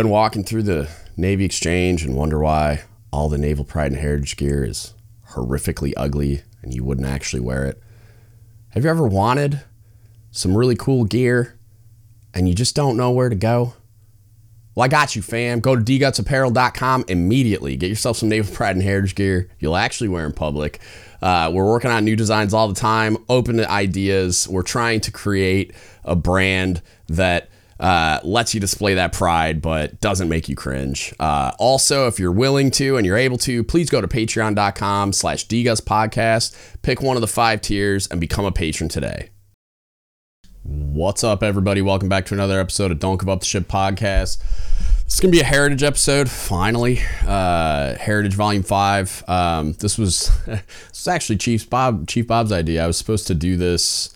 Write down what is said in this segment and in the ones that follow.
Been walking through the Navy Exchange and wonder why all the Naval Pride and Heritage gear is horrifically ugly and you wouldn't actually wear it? Have you ever wanted some really cool gear and you just don't know where to go? Well, I got you, fam. Go to dgutsapparel.com immediately. Get yourself some Naval Pride and Heritage gear you'll actually wear in public. Uh, we're working on new designs all the time, open to ideas. We're trying to create a brand that uh, lets you display that pride, but doesn't make you cringe. Uh, also, if you're willing to and you're able to, please go to patreon.com slash podcast, pick one of the five tiers, and become a patron today. What's up, everybody? Welcome back to another episode of Don't Give Up the Ship podcast. Is gonna be a heritage episode, finally. Uh, heritage Volume Five. Um, this was this was actually Chief Bob Chief Bob's idea. I was supposed to do this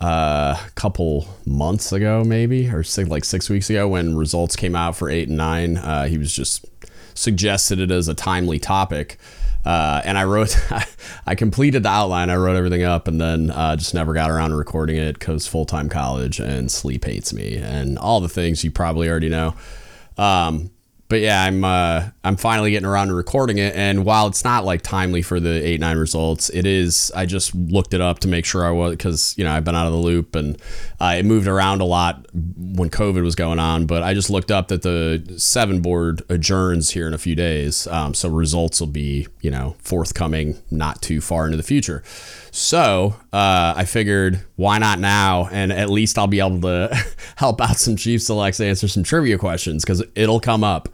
uh, a couple months ago, maybe, or six, like six weeks ago when results came out for eight and nine. Uh, he was just suggested it as a timely topic. Uh, and I wrote, I completed the outline. I wrote everything up, and then uh, just never got around to recording it because full time college and sleep hates me, and all the things you probably already know. Um, but yeah, I'm uh, I'm finally getting around to recording it, and while it's not like timely for the eight nine results, it is. I just looked it up to make sure I was because you know I've been out of the loop and uh, it moved around a lot when COVID was going on. But I just looked up that the seven board adjourns here in a few days, um, so results will be you know forthcoming not too far into the future. So uh, I figured, why not now? And at least I'll be able to help out some Chiefs Selects answer some trivia questions because it'll come up.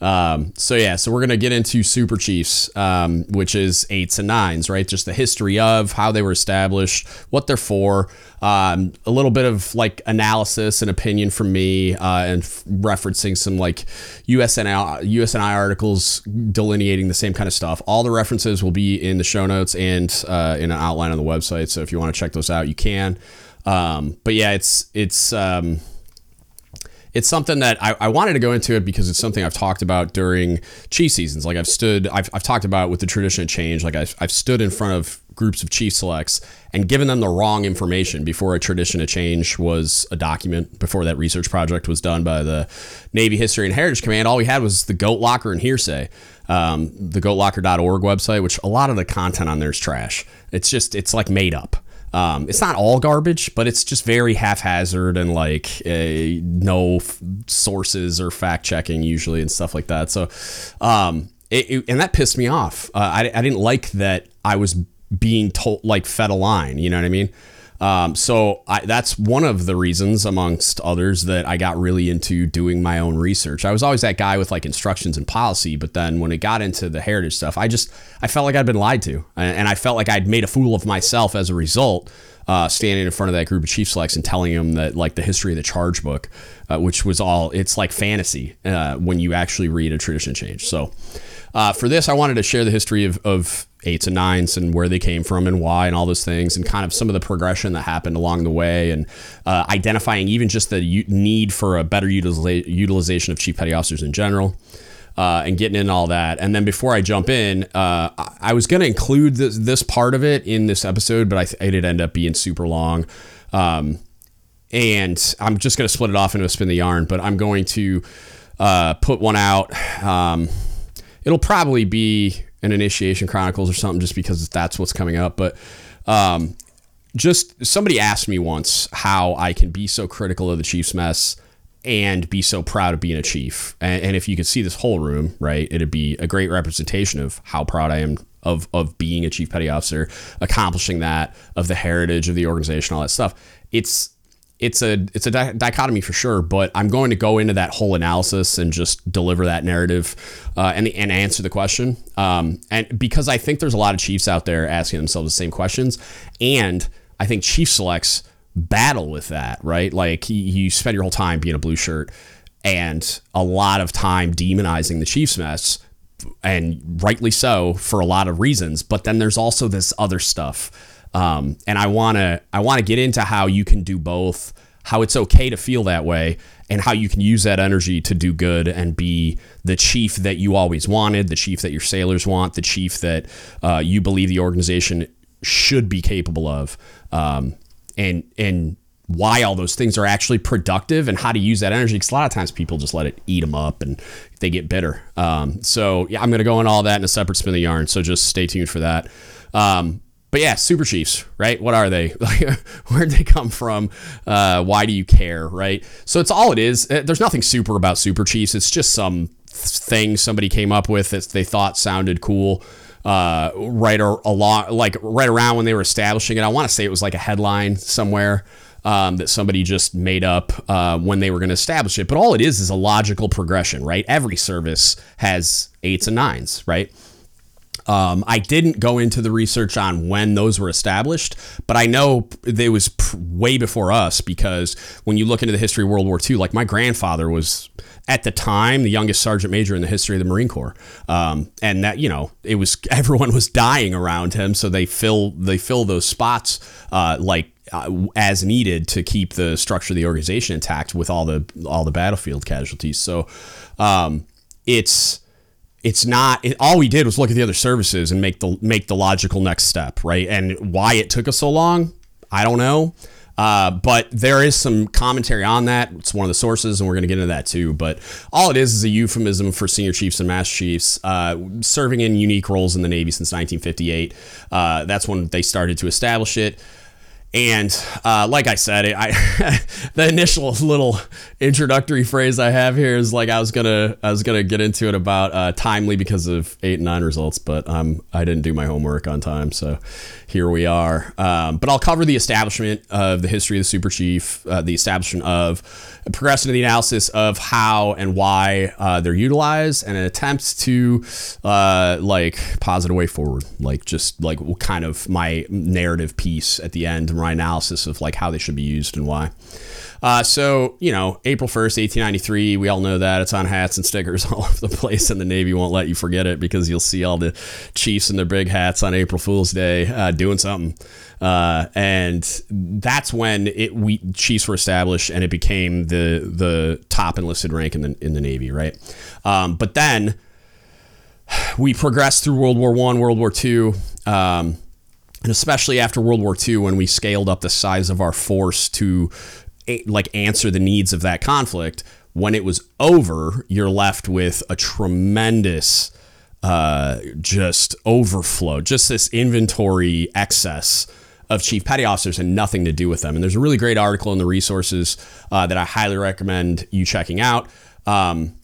Um, so yeah, so we're gonna get into Super Chiefs, um, which is eights and nines, right? Just the history of how they were established, what they're for, um, a little bit of like analysis and opinion from me, uh, and f- referencing some like USNI USNI articles delineating the same kind of stuff. All the references will be in the show notes and uh, in an outline on the website. So if you want to check those out, you can. Um, but yeah, it's it's um, it's something that I, I, wanted to go into it because it's something I've talked about during chief seasons. Like I've stood, I've, I've talked about with the tradition of change. Like I've, I've stood in front of groups of chief selects and given them the wrong information before a tradition of change was a document, before that research project was done by the Navy History and Heritage Command. All we had was the goat locker and hearsay. Um, the goatlocker.org website, which a lot of the content on there is trash. It's just, it's like made up. Um, it's not all garbage, but it's just very haphazard and like uh, no f- sources or fact checking usually and stuff like that. So, um, it, it, and that pissed me off. Uh, I, I didn't like that I was being told like fed a line. You know what I mean? Um, so I, that's one of the reasons, amongst others, that I got really into doing my own research. I was always that guy with like instructions and policy, but then when it got into the heritage stuff, I just I felt like I'd been lied to, and I felt like I'd made a fool of myself as a result. Uh, standing in front of that group of chief selects and telling them that like the history of the charge book, uh, which was all it's like fantasy uh, when you actually read a tradition change. So uh, for this, I wanted to share the history of, of eights and nines and where they came from and why and all those things and kind of some of the progression that happened along the way and uh, identifying even just the u- need for a better utiliza- utilization of chief petty officers in general. Uh, and getting in all that. And then before I jump in, uh, I was going to include this, this, part of it in this episode, but I th- it did end up being super long. Um, and I'm just going to split it off into a spin the yarn, but I'm going to uh, put one out. Um, it'll probably be an Initiation Chronicles or something, just because that's what's coming up. But um, just somebody asked me once how I can be so critical of the Chiefs mess and be so proud of being a chief. And, and, if you could see this whole room, right, it'd be a great representation of how proud I am of of being a chief petty officer, accomplishing that, of the heritage of the organization, all that stuff. It's it's a it's a di- dichotomy for sure, but I'm going to go into that whole analysis and just deliver that narrative uh, and and answer the question. Um, and because I think there's a lot of Chiefs out there asking themselves the same questions, and I think Chief selects battle with that, right? Like you spend your whole time being a blue shirt and a lot of time demonizing the Chiefs mess, and rightly so for a lot of reasons. But then there's also this other stuff um, and I want to I want to get into how you can do both, how it's okay to feel that way, and how you can use that energy to do good and be the chief that you always wanted, the chief that your sailors want, the chief that uh, you believe the organization should be capable of. Um, and and why all those things are actually productive and how to use that energy. Because a lot of times people just let it eat them up and they get bitter. Um, so yeah, I'm going to go on all that in a separate spin of the yarn. So just stay tuned for that. Um, but yeah, Super Chiefs, right? What are they? Where'd they come from? Uh, why do you care, right? So it's all it is. Uh, there's nothing super about Super Chiefs. It's just some thing somebody came up with that they thought sounded cool. Uh, right or along, like right around when they were establishing it. I want to say it was like a headline somewhere. Um, that somebody just made up uh, when they were going to establish it. But all it is is a logical progression, right? Every service has eights and nines, right? Um, I didn't go into the research on when those were established, but I know it was way before us because when you look into the history of World War II, like my grandfather was at the time the youngest sergeant major in the history of the Marine Corps, um, and that you know it was everyone was dying around him, so they fill they fill those spots uh, like uh, as needed to keep the structure of the organization intact with all the all the battlefield casualties. So um, it's it's not it, all we did was look at the other services and make the make the logical next step right? And why it took us so long i don't know. Uh, but there is some commentary on that. It's one of the sources and we're going to get into that too. But all it is is a euphemism for senior chiefs and master chiefs uh, serving in unique roles in the navy since 1958 uh, that's when they started to establish it and uh, like I said, I the initial little introductory phrase I have here is like I was gonna I was gonna get into it about uh, timely because of eight and nine results, but um, I didn't do my homework on time, so here we are. Um, but I'll cover the establishment of the history of the Super Chief, uh, the establishment of progressing to the analysis of how and why uh, they're utilized, and an attempt to uh, like posit a way forward, like just like kind of my narrative piece at the end analysis of like how they should be used and why. Uh, so, you know, April 1st, 1893, we all know that. It's on hats and stickers all over the place, and the Navy won't let you forget it because you'll see all the chiefs in their big hats on April Fool's Day uh, doing something. Uh, and that's when it we chiefs were established and it became the the top enlisted rank in the in the Navy, right? Um, but then we progressed through World War One, World War Two. Um, and especially after World War II, when we scaled up the size of our force to like answer the needs of that conflict, when it was over, you're left with a tremendous uh, just overflow, just this inventory excess of chief petty officers and nothing to do with them. And there's a really great article in the resources uh, that I highly recommend you checking out. Um,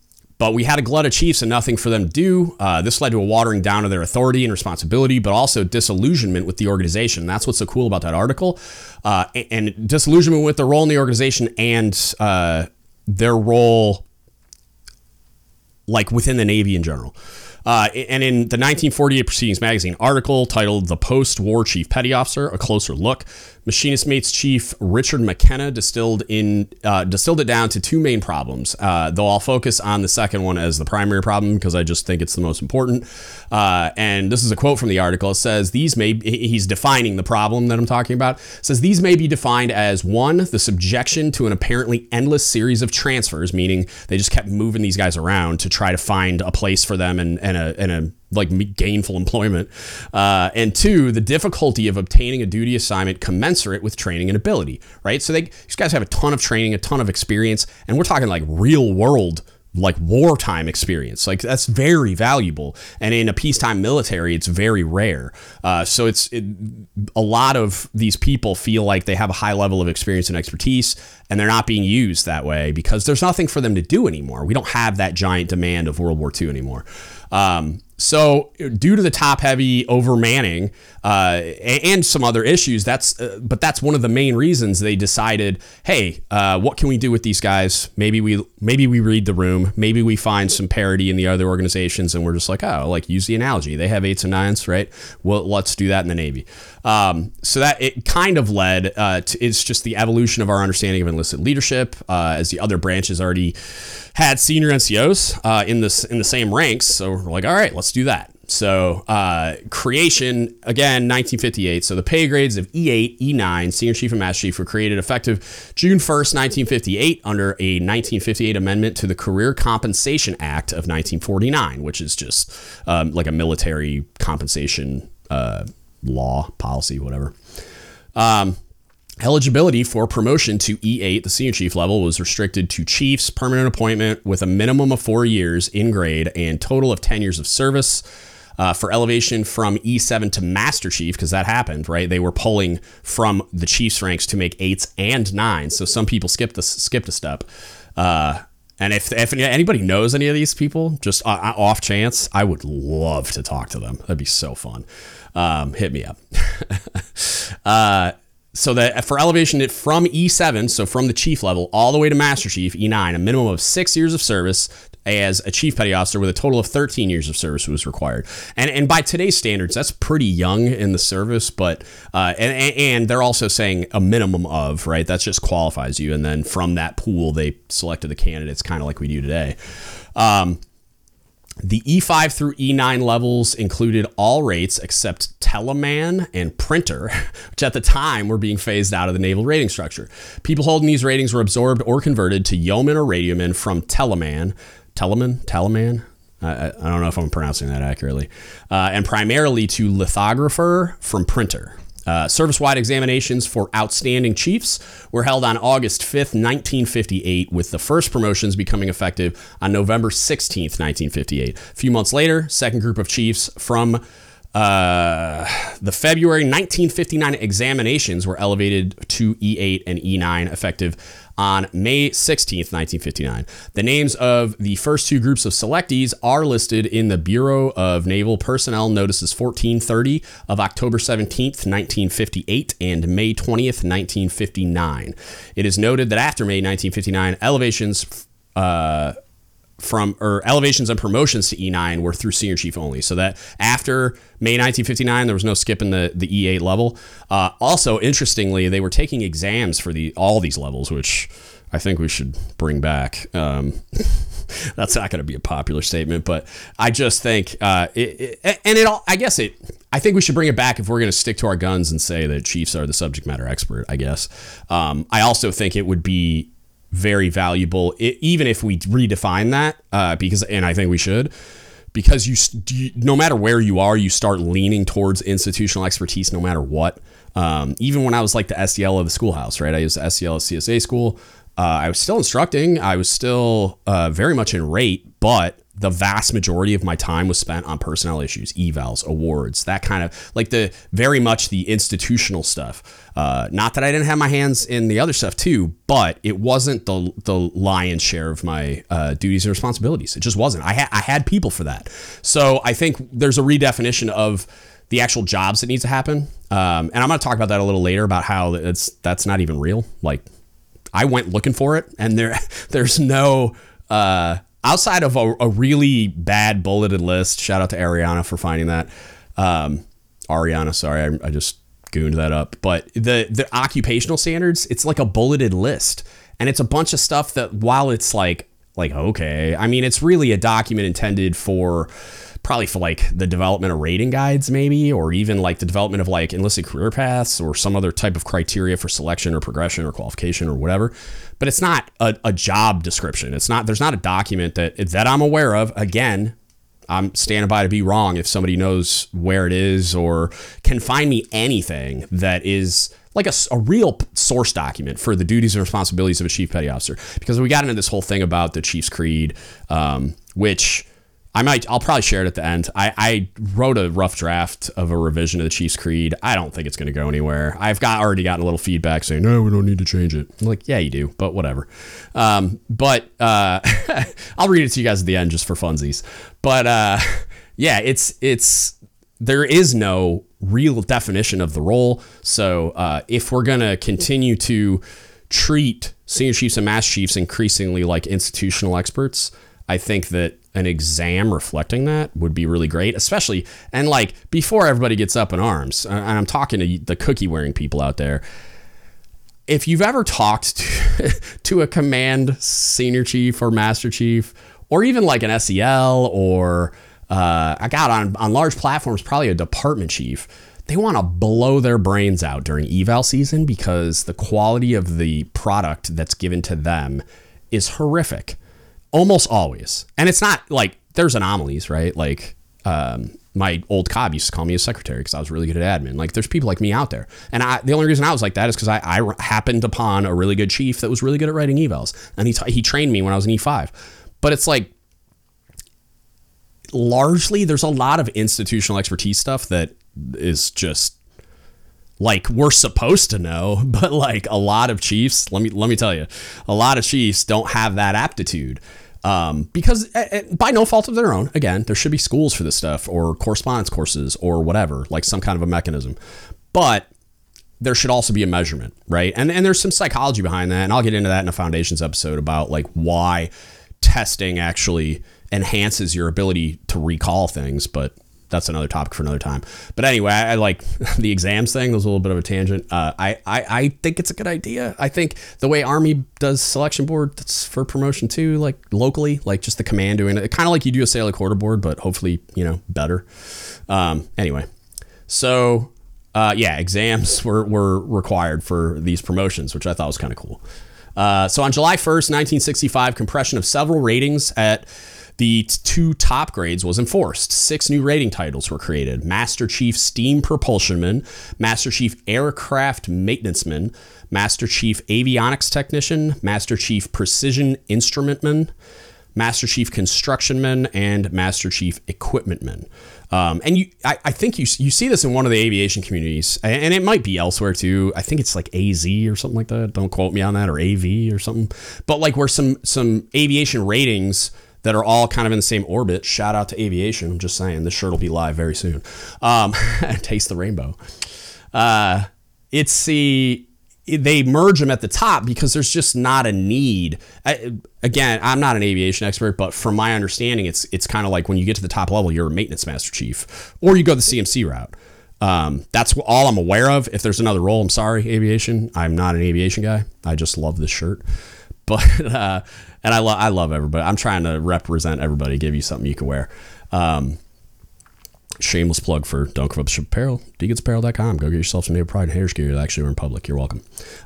but we had a glut of chiefs and nothing for them to do. Uh, this led to a watering down of their authority and responsibility, but also disillusionment with the organization. That's what's so cool about that article. Uh, and disillusionment with their role in the organization and uh, their role, like within the Navy in general. Uh, and in the 1948 Proceedings magazine article titled The Post War Chief Petty Officer, a closer look, Machinist Mates Chief Richard McKenna distilled in uh, distilled it down to two main problems. Uh, though I'll focus on the second one as the primary problem because I just think it's the most important. Uh, and this is a quote from the article. It says these may he's defining the problem that I'm talking about. It says these may be defined as one the subjection to an apparently endless series of transfers, meaning they just kept moving these guys around to try to find a place for them and, and a and a like gainful employment. Uh, and two, the difficulty of obtaining a duty assignment commensurate with training and ability, right? So they, these guys have a ton of training, a ton of experience, and we're talking like real world like wartime experience. Like that's very valuable, and in a peacetime military, it's very rare. Uh, so it's it, a lot of these people feel like they have a high level of experience and expertise, and they're not being used that way because there's nothing for them to do anymore. We don't have that giant demand of World War II anymore. Um, so, due to the top heavy overmanning uh, and some other issues, that's uh, but that's one of the main reasons they decided, hey, uh, what can we do with these guys? Maybe we maybe we read the room, maybe we find some parity in the other organizations, and we're just like, oh, like use the analogy. They have eights and nines, right? Well, let's do that in the Navy. Um, so that it kind of led uh, to it's just the evolution of our understanding of enlisted leadership uh, as the other branches already had senior NCOs uh, in this in the same ranks. So we're like, all right, let's do that. So uh, creation again, 1958. So the pay grades of E8, E9, senior chief and master chief were created effective June 1st, 1958, under a 1958 amendment to the Career Compensation Act of 1949, which is just um, like a military compensation uh, law policy, whatever. Um, Eligibility for promotion to E8, the senior chief level, was restricted to chiefs, permanent appointment with a minimum of four years in grade and total of 10 years of service. Uh, for elevation from E7 to Master Chief, because that happened, right? They were pulling from the Chiefs ranks to make eights and nines. So some people skipped the skipped a step. Uh, and if, if anybody knows any of these people, just uh, uh, off chance, I would love to talk to them. That'd be so fun. Um, hit me up. uh, so that for elevation from E7, so from the chief level all the way to Master Chief E9, a minimum of six years of service as a chief petty officer with a total of 13 years of service was required. And and by today's standards, that's pretty young in the service, but uh, and, and they're also saying a minimum of, right? That just qualifies you. And then from that pool, they selected the candidates kind of like we do today. Um, the E5 through E9 levels included all rates except teleman and printer, which at the time were being phased out of the naval rating structure. People holding these ratings were absorbed or converted to yeoman or radioman from teleman, teleman, teleman. I, I don't know if I'm pronouncing that accurately, uh, and primarily to lithographer from printer. Uh, service wide examinations for outstanding chiefs were held on August 5th, 1958, with the first promotions becoming effective on November 16th, 1958. A few months later, second group of chiefs from uh, the February 1959 examinations were elevated to E8 and E9 effective on May 16th, 1959. The names of the first two groups of selectees are listed in the Bureau of Naval Personnel Notices 1430 of October 17th, 1958 and May 20th, 1959. It is noted that after May 1959, elevations uh, from or elevations and promotions to E9 were through senior chief only. So that after May 1959, there was no skipping the the E8 level. Uh, also, interestingly, they were taking exams for the all these levels, which I think we should bring back. Um, that's not going to be a popular statement, but I just think, uh, it, it, and it all. I guess it. I think we should bring it back if we're going to stick to our guns and say that Chiefs are the subject matter expert. I guess. Um, I also think it would be very valuable, it, even if we redefine that, uh, because, and I think we should, because you, you, no matter where you are, you start leaning towards institutional expertise no matter what. Um, even when I was like the SEL of the schoolhouse, right? I used SEL at CSA school. Uh, I was still instructing. I was still uh, very much in rate, but the vast majority of my time was spent on personnel issues, evals, awards, that kind of like the very much the institutional stuff. Uh, not that I didn't have my hands in the other stuff too, but it wasn't the the lion's share of my uh, duties and responsibilities. It just wasn't. I had I had people for that. So I think there's a redefinition of the actual jobs that needs to happen. Um, and I'm going to talk about that a little later about how it's that's not even real. Like I went looking for it, and there there's no. Uh, outside of a, a, really bad bulleted list, shout out to Ariana for finding that. Um, Ariana, sorry, I, I, just gooned that up. But the the occupational standards, it's like a bulleted list, and it's a bunch of stuff that while it's like like okay, I mean, it's really a document intended for probably for like the development of rating guides maybe or even like the development of like enlisted career paths or some other type of criteria for selection or progression or qualification or whatever. But it's not a, a job description. It's not there's not a document that that i'm aware of. Again I'm standing by to be wrong if somebody knows where it is or can find me anything that is like a, a, real source document for the duties and responsibilities of a chief petty officer. Because we got into this whole thing about the Chief's Creed, um, which I might. I'll probably share it at the end. I, I wrote a rough draft of a revision of the Chiefs Creed. I don't think it's going to go anywhere. I've got already gotten a little feedback saying, "No, we don't need to change it." I'm like, yeah, you do, but whatever. Um, but uh, I'll read it to you guys at the end just for funsies. But uh, yeah, it's it's there is no real definition of the role. So uh, if we're gonna continue to treat senior chiefs and master chiefs increasingly like institutional experts, I think that an exam reflecting that would be really great, especially and like before everybody gets up in arms. And I'm talking to the cookie wearing people out there. If you've ever talked to, to a command senior chief or master chief, or even like an SEL or uh, I got on on large platforms, probably a department chief. They want to blow their brains out during eval season because the quality of the product that's given to them is horrific almost always. And it's not like there's anomalies, right? Like um, my old cob used to call me a secretary because I was really good at admin. Like there's people like me out there. And I, the only reason I was like that is because I, I happened upon a really good chief that was really good at writing evals. And he, he trained me when I was an E5. But it's like, largely, there's a lot of institutional expertise stuff that is just like we're supposed to know, but like a lot of chiefs, let me let me tell you, a lot of chiefs don't have that aptitude um, because by no fault of their own, again, there should be schools for this stuff or correspondence courses or whatever, like some kind of a mechanism. But there should also be a measurement, right? And and there's some psychology behind that, and I'll get into that in a foundations episode about like why testing actually enhances your ability to recall things, but that's another topic for another time. But anyway, I, I like the exams thing. was a little bit of a tangent. Uh, I, I I think it's a good idea. I think the way Army does selection board that's for promotion too, like locally, like just the command doing it, kind of like you do a sailor quarter board, but hopefully you know better. Um, anyway, so uh, yeah, exams were were required for these promotions, which I thought was kind of cool. Uh, so on July 1st, 1965, compression of several ratings at the two top grades was enforced. Six new rating titles were created Master Chief Steam Propulsionman, Master Chief Aircraft Maintenanceman, Master Chief Avionics Technician, Master Chief Precision Instrumentman, Master Chief Constructionman, and Master Chief Equipmentman. Um, and you, I, I, think you you see this in one of the aviation communities, and it might be elsewhere too. I think it's like AZ or something like that. Don't quote me on that, or AV or something. But like where some some aviation ratings that are all kind of in the same orbit. Shout out to aviation. I'm just saying this shirt will be live very soon. Um, taste the rainbow. Uh, it's the they merge them at the top because there's just not a need. I, again, I'm not an aviation expert, but from my understanding, it's it's kind of like when you get to the top level, you're a maintenance master chief, or you go the CMC route. Um, that's all I'm aware of. If there's another role, I'm sorry, aviation. I'm not an aviation guy. I just love this shirt. But uh, and I love I love everybody. I'm trying to represent everybody, give you something you can wear. Um, shameless plug for Don't Give Up Apparel. Go get yourself some Naval Pride and Heritage gear. Actually, we're in public. You're welcome.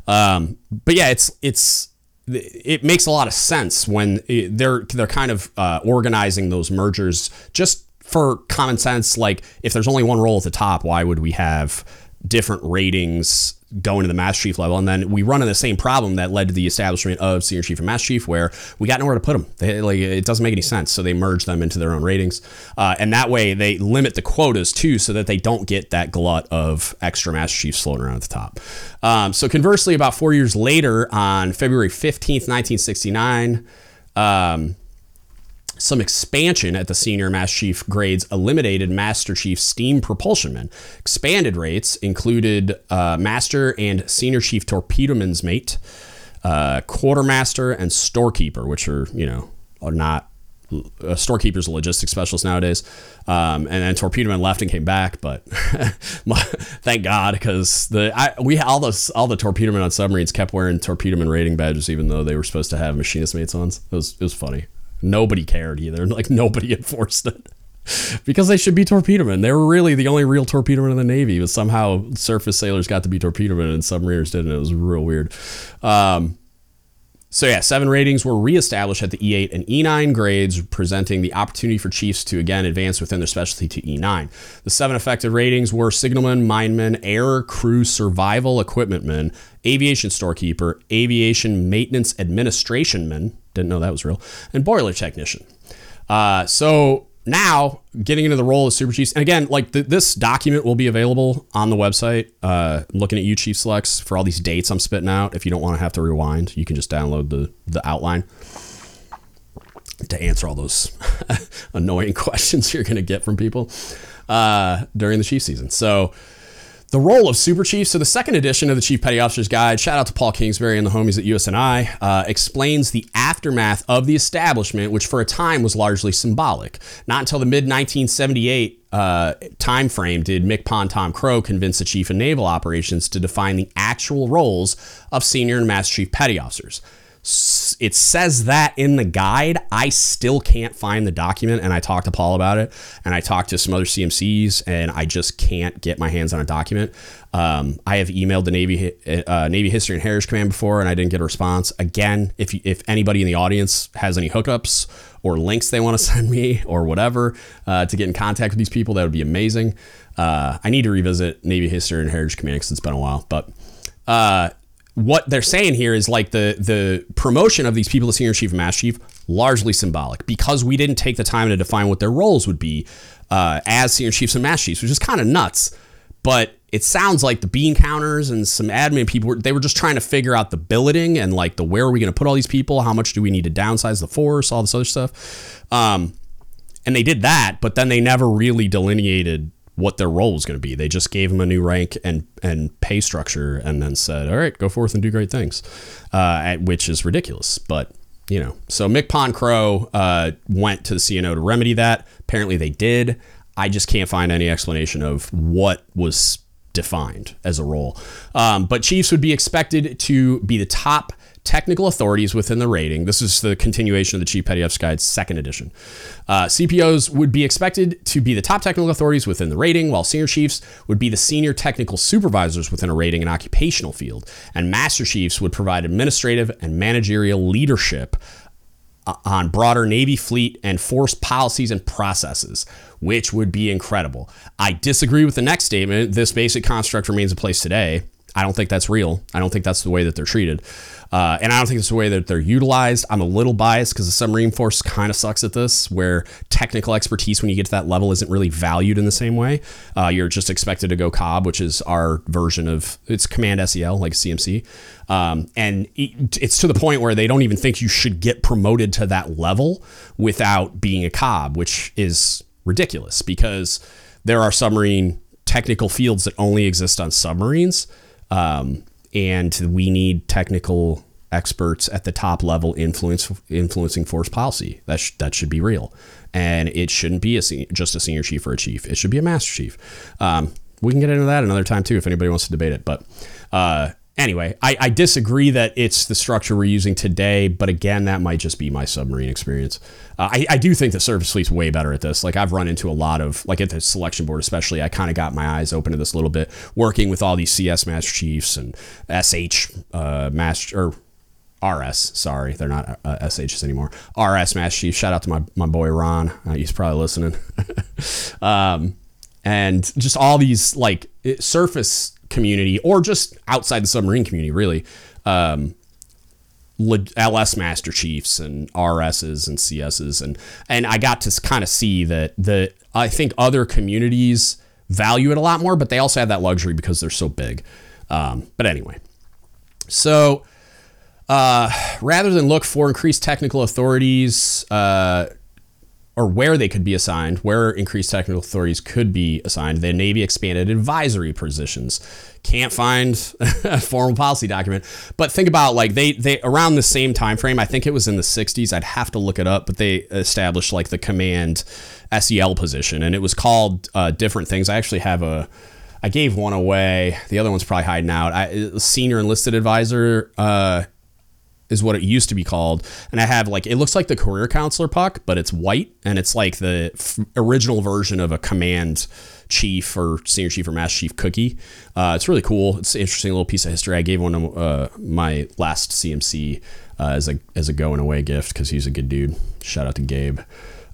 Um, but yeah, it's it's it makes a lot of sense when it, they're they're kind of uh, organizing those mergers just for common sense. Like if there's only one role at the top, why would we have different ratings going to the master chief level. And then we run into the same problem that led to the establishment of senior chief and master chief, where we got nowhere to put them. They, like it doesn't make any sense. So they merge them into their own ratings, uh, and that way they limit the quotas too, so that they don't get that glut of extra master chiefs floating around at the top. Um, so conversely, about four years later, on February fifteenth, nineteen sixty nine. Um, some expansion at the senior Master Chief grades eliminated Master Chief steam propulsion propulsionman. Expanded rates included uh, Master and Senior Chief torpedoman's mate, uh, Quartermaster, and Storekeeper, which are, you know, are not. A storekeeper's logistics specialist nowadays. Um, and then torpedoman left and came back, but thank God because the I, we all the all the torpedomen on submarines kept wearing torpedoman rating badges even though they were supposed to have machinist mates on. It was it was funny. Nobody cared either. Like nobody enforced it. because they should be torpedomen. They were really the only real torpedomen in the Navy, but somehow surface sailors got to be torpedomen and submariners didn't. It was real weird. Um, so yeah, seven ratings were reestablished at the E8 and E9 grades, presenting the opportunity for chiefs to again advance within their specialty to E9. The seven effective ratings were signalman, mineman, air crew survival equipmentman, aviation storekeeper, aviation maintenance administrationman, didn't know that was real, and boiler technician. Uh, so now getting into the role of super chiefs and again like th- this document will be available on the website. Uh, looking at you chief selects for all these dates i'm spitting out. If you don't want to have to rewind you can just download the the outline to answer all those annoying questions you're going to get from people uh, during the chief season. So the role of Super Chief. So the second edition of the Chief Petty Officer's Guide, shout out to Paul Kingsbury and the homies at USNI, uh, explains the aftermath of the establishment, which for a time was largely symbolic. Not until the mid 1978 uh, time frame did MCPON Tom Crow convince the Chief of Naval Operations to define the actual roles of Senior and Master Chief Petty Officers it says that in the guide. I still can't find the document, and I talked to Paul about it, and I talked to some other CMCs, and I just can't get my hands on a document. Um, I have emailed the Navy uh, Navy History and Heritage Command before, and I didn't get a response. Again, if if anybody in the audience has any hookups or links they want to send me or whatever uh, to get in contact with these people, that would be amazing. Uh, I need to revisit Navy history and heritage command because it's been a while. But uh, what they're saying here is like the the promotion of these people to senior chief and master chief largely symbolic because we didn't take the time to define what their roles would be uh, as senior chiefs and master chiefs, which is kind of nuts. But it sounds like the bean counters and some admin people they were just trying to figure out the billeting and like the where are we going to put all these people? How much do we need to downsize the force? All this other stuff. Um, and they did that but then they never really delineated what their role was going to be. They just gave them a new rank and and pay structure and then said all right go forth and do great things uh, which is ridiculous but you know. So MCPON crow uh, went to the cno to remedy that. Apparently they did. I just can't find any explanation of what was defined as a role. Um, but Chiefs would be expected to be the top technical authorities within the rating. This is the continuation of the Chief Petty Officer Guide, second edition. Uh, CPOs would be expected to be the top technical authorities within the rating, while senior chiefs would be the senior technical supervisors within a rating and occupational field. And master chiefs would provide administrative and managerial leadership uh, on broader Navy fleet and force policies and processes, which would be incredible. I disagree with the next statement. This basic construct remains in place today. I don't think that's real. I don't think that's the way that they're treated. Uh, and I don't think it's the way that they're utilized. I'm a little biased because the submarine force kind of sucks at this, where technical expertise, when you get to that level, isn't really valued in the same way. Uh, you're just expected to go COB, which is our version of it's Command SEL, like CMC. Um, and it's to the point where they don't even think you should get promoted to that level without being a COB, which is ridiculous because there are submarine technical fields that only exist on submarines. Um, and we need technical experts at the top level influence influencing force policy. That sh- that should be real, and it shouldn't be a se- just a senior chief or a chief. It should be a master chief. Um, we can get into that another time too if anybody wants to debate it. But uh, anyway, I, I, disagree that it's the structure we're using today, but again, that might just be my submarine experience. Uh, I, I, do think the surface fleet's way better at this. Like I've run into a lot of, like at the selection board especially, I kind of got my eyes open to this a little bit, working with all these CS Master Chiefs and SH uh, Master, or RS, sorry, they're not uh, SHs anymore. RS Master Chief. Shout out to my, my boy Ron. Uh, he's probably listening. um, and just all these like surface community or just outside the submarine community, really. Um, LS Master Chiefs and RSs and CSs and and I got to kind of see that the I think other communities value it a lot more, but they also have that luxury because they're so big. Um, but anyway, so uh, rather than look for increased technical authorities, uh, or where they could be assigned, where increased technical authorities could be assigned. The Navy expanded advisory positions. Can't find a formal policy document, but think about like they they around the same time frame. I think it was in the 60s. I'd have to look it up, but they established like the command SEL position, and it was called uh, different things. I actually have a. I gave one away. The other one's probably hiding out. I, senior enlisted advisor. Uh, is what it used to be called. And I have like it looks like the career counselor puck, but it's white and it's like the f- original version of a command chief or senior chief or master chief cookie. Uh, it's really cool. It's an interesting little piece of history. I gave one to uh, my last CMC uh, as a as a going away gift because he's a good dude. Shout out to Gabe.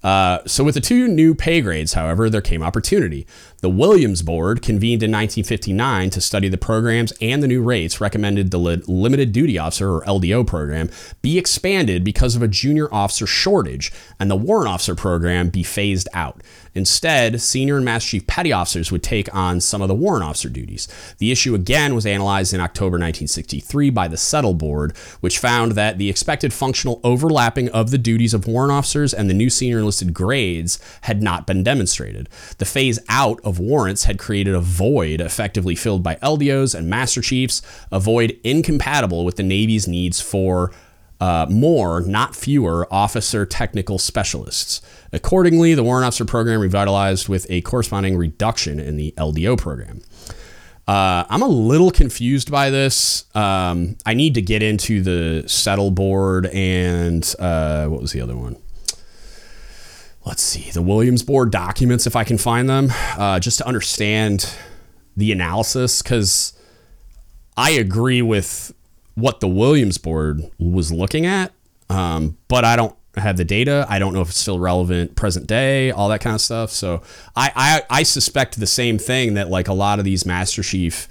Uh, so, with the two new pay grades, however, there came opportunity. The Williams Board, convened in 1959 to study the programs and the new rates, recommended the Limited Duty Officer, or LDO program, be expanded because of a junior officer shortage, and the Warrant Officer program be phased out. Instead, senior and master chief petty officers would take on some of the warrant officer duties. The issue again was analyzed in October 1963 by the Settle Board, which found that the expected functional overlapping of the duties of warrant officers and the new senior enlisted grades had not been demonstrated. The phase out of warrants had created a void effectively filled by LDOs and master chiefs, a void incompatible with the Navy's needs for uh, more, not fewer, officer technical specialists. Accordingly, the warrant officer program revitalized with a corresponding reduction in the LDO program. Uh, I'm a little confused by this. Um, I need to get into the settle board and uh, what was the other one? Let's see, the Williams board documents, if I can find them, uh, just to understand the analysis. Because I agree with what the Williams board was looking at, um, but I don't have the data. I don't know if it's still relevant present day, all that kind of stuff. So I, I, I suspect the same thing that like a lot of these Master Chief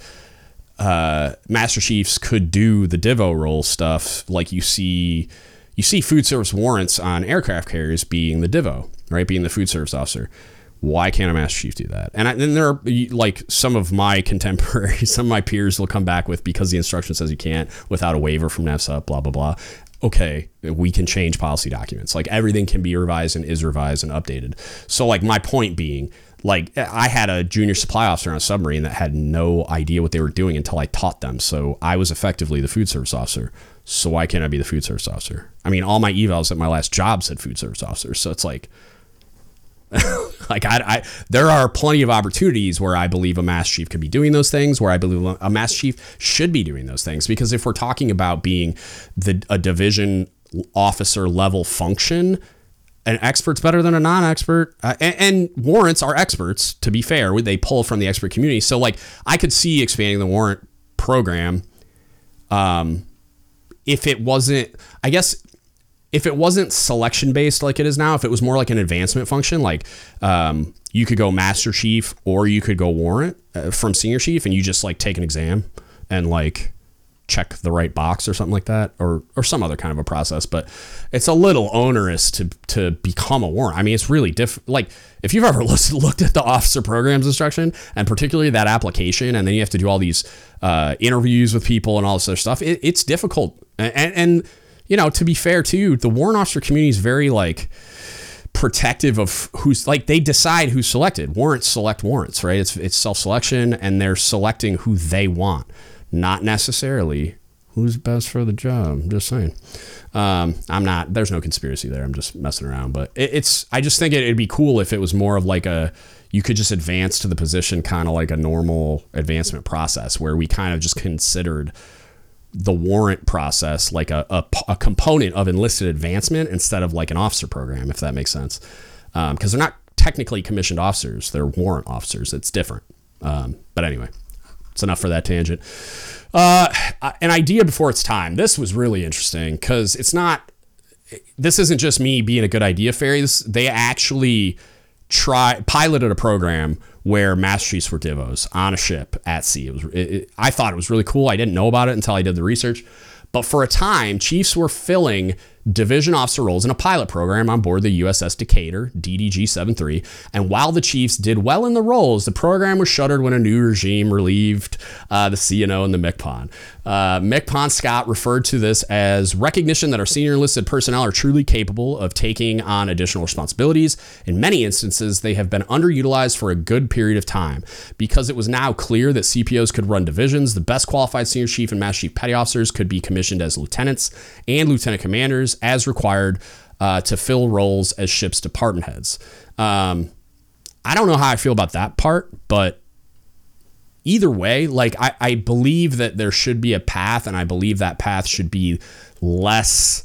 uh, Master Chiefs could do the Divo role stuff. Like you see, you see food service warrants on aircraft carriers being the Divo, right? Being the food service officer. Why can't a Master Chief do that? And then there are like some of my contemporaries, some of my peers will come back with because the instruction says you can't without a waiver from NEFSA, blah, blah, blah okay, we can change policy documents. Like everything can be revised and is revised and updated. So, like, my point being, like, I had a junior supply officer on a submarine that had no idea what they were doing until I taught them. So, I was effectively the food service officer. So, why can't I be the food service officer? I mean, all my evals at my last job said food service officer. So, it's like, like I, I, there are plenty of opportunities where I believe a mass chief could be doing those things, where I believe a mass chief should be doing those things. Because if we're talking about being the a division officer level function, an expert's better than a non-expert, uh, and, and, warrants are experts. To be fair, they pull from the expert community. So like I could see expanding the warrant program. Um, if it wasn't, I guess if it wasn't selection based like it is now, if it was more like an advancement function, like um, you could go master chief or you could go warrant uh, from senior chief and you just like take an exam and like check the right box or something like that or or some other kind of a process. But it's a little onerous to to become a warrant. I mean it's really diff like if you've ever looked at the officer programs instruction and particularly that application and then you have to do all these uh, interviews with people and all this other stuff it, it's difficult. And, and you know, to be fair too, the warrant officer community is very like protective of who's like they decide who's selected. Warrants select warrants, right? It's it's self selection, and they're selecting who they want, not necessarily who's best for the job. I'm just saying. Um, I'm not. There's no conspiracy there. I'm just messing around. But it, it's. I just think it, it'd be cool if it was more of like a. You could just advance to the position, kind of like a normal advancement process, where we kind of just considered the warrant process like a, a, a, component of enlisted advancement instead of like an officer program, if that makes sense. Because um, they're not technically commissioned officers, they're warrant officers. It's different. Um, but anyway, it's enough for that tangent. Uh, an idea before its time. This was really interesting because it's not, this isn't just me being a good idea fairy. This, they actually try piloted a program where mass chiefs were divos on a ship at sea. It was it, it, I thought it was really cool. I didn't know about it until I did the research. But for a time, chiefs were filling division officer roles in a pilot program on board the USS Decatur, DDG 73. And while the Chiefs did well in the roles, the program was shuttered when a new regime relieved uh, the CNO and the MCPON. Uh, MCPON Scott referred to this as recognition that our senior enlisted personnel are truly capable of taking on additional responsibilities. In many instances, they have been underutilized for a good period of time. Because it was now clear that CPOs could run divisions, the best qualified senior chief and master chief petty officers could be commissioned as lieutenants and lieutenant commanders as required uh, to fill roles as ship's department heads. Um, I don't know how I feel about that part, but either way, like I, I believe that there should be a path, and I believe that path should be less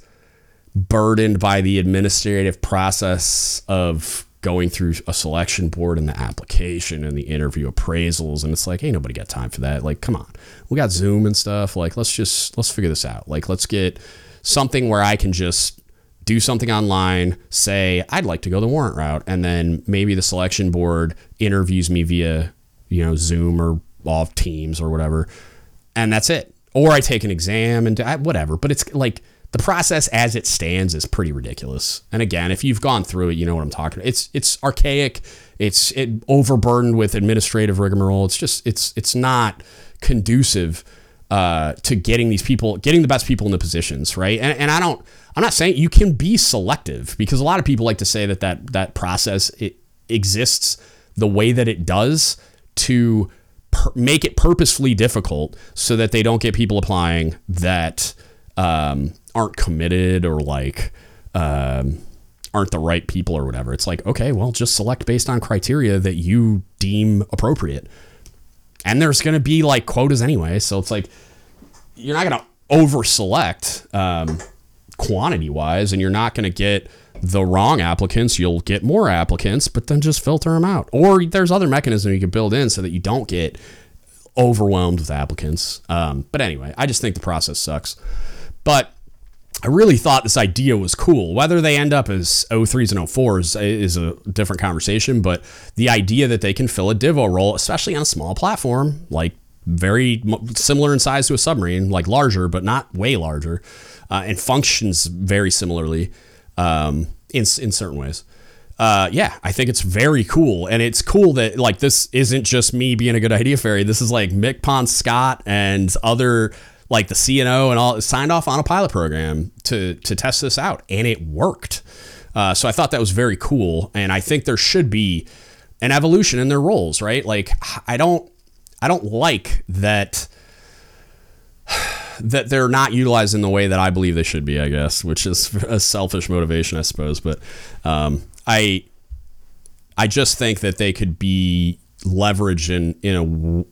burdened by the administrative process of going through a selection board and the application and the interview appraisals and it's like ain't nobody got time for that. Like come on. We got zoom and stuff. Like let's just let's figure this out. Like let's get something where I can just do something online, say I'd like to go the warrant route, and then maybe the selection board interviews me via you know Zoom or off Teams or whatever, and that's it. Or I take an exam and whatever. But it's like the process as it stands is pretty ridiculous. And again, if you've gone through it, you know what I'm talking about. It's it's archaic. It's it overburdened with administrative rigmarole. It's just it's it's not conducive uh, to getting these people, getting the best people in the positions, right? And, and I don't, I'm not saying you can be selective because a lot of people like to say that that that process it exists the way that it does to per- make it purposefully difficult so that they don't get people applying that um, aren't committed or like um, aren't the right people or whatever. It's like okay, well, just select based on criteria that you deem appropriate and there's going to be like quotas anyway. So it's like you're not going to over select um, quantity wise, and you're not going to get the wrong applicants. You'll get more applicants, but then just filter them out. Or there's other mechanism you can build in so that you don't get overwhelmed with applicants. Um, but anyway, I just think the process sucks. But I really thought this idea was cool. Whether they end up as 03s and 04s is a different conversation, but the idea that they can fill a Divo role, especially on a small platform, like very similar in size to a submarine, like larger, but not way larger, uh, and functions very similarly um, in, in certain ways. Uh, yeah, I think it's very cool. And it's cool that, like, this isn't just me being a good idea fairy. This is like MCPON Scott and other like the CNO and all signed off on a pilot program to to test this out, and it worked. Uh, so I thought that was very cool, and I think there should be an evolution in their roles, right? Like I don't I don't like that that they're not utilized in the way that I believe they should be, I guess, which is a selfish motivation, I suppose. But um, I I just think that they could be leveraged in in a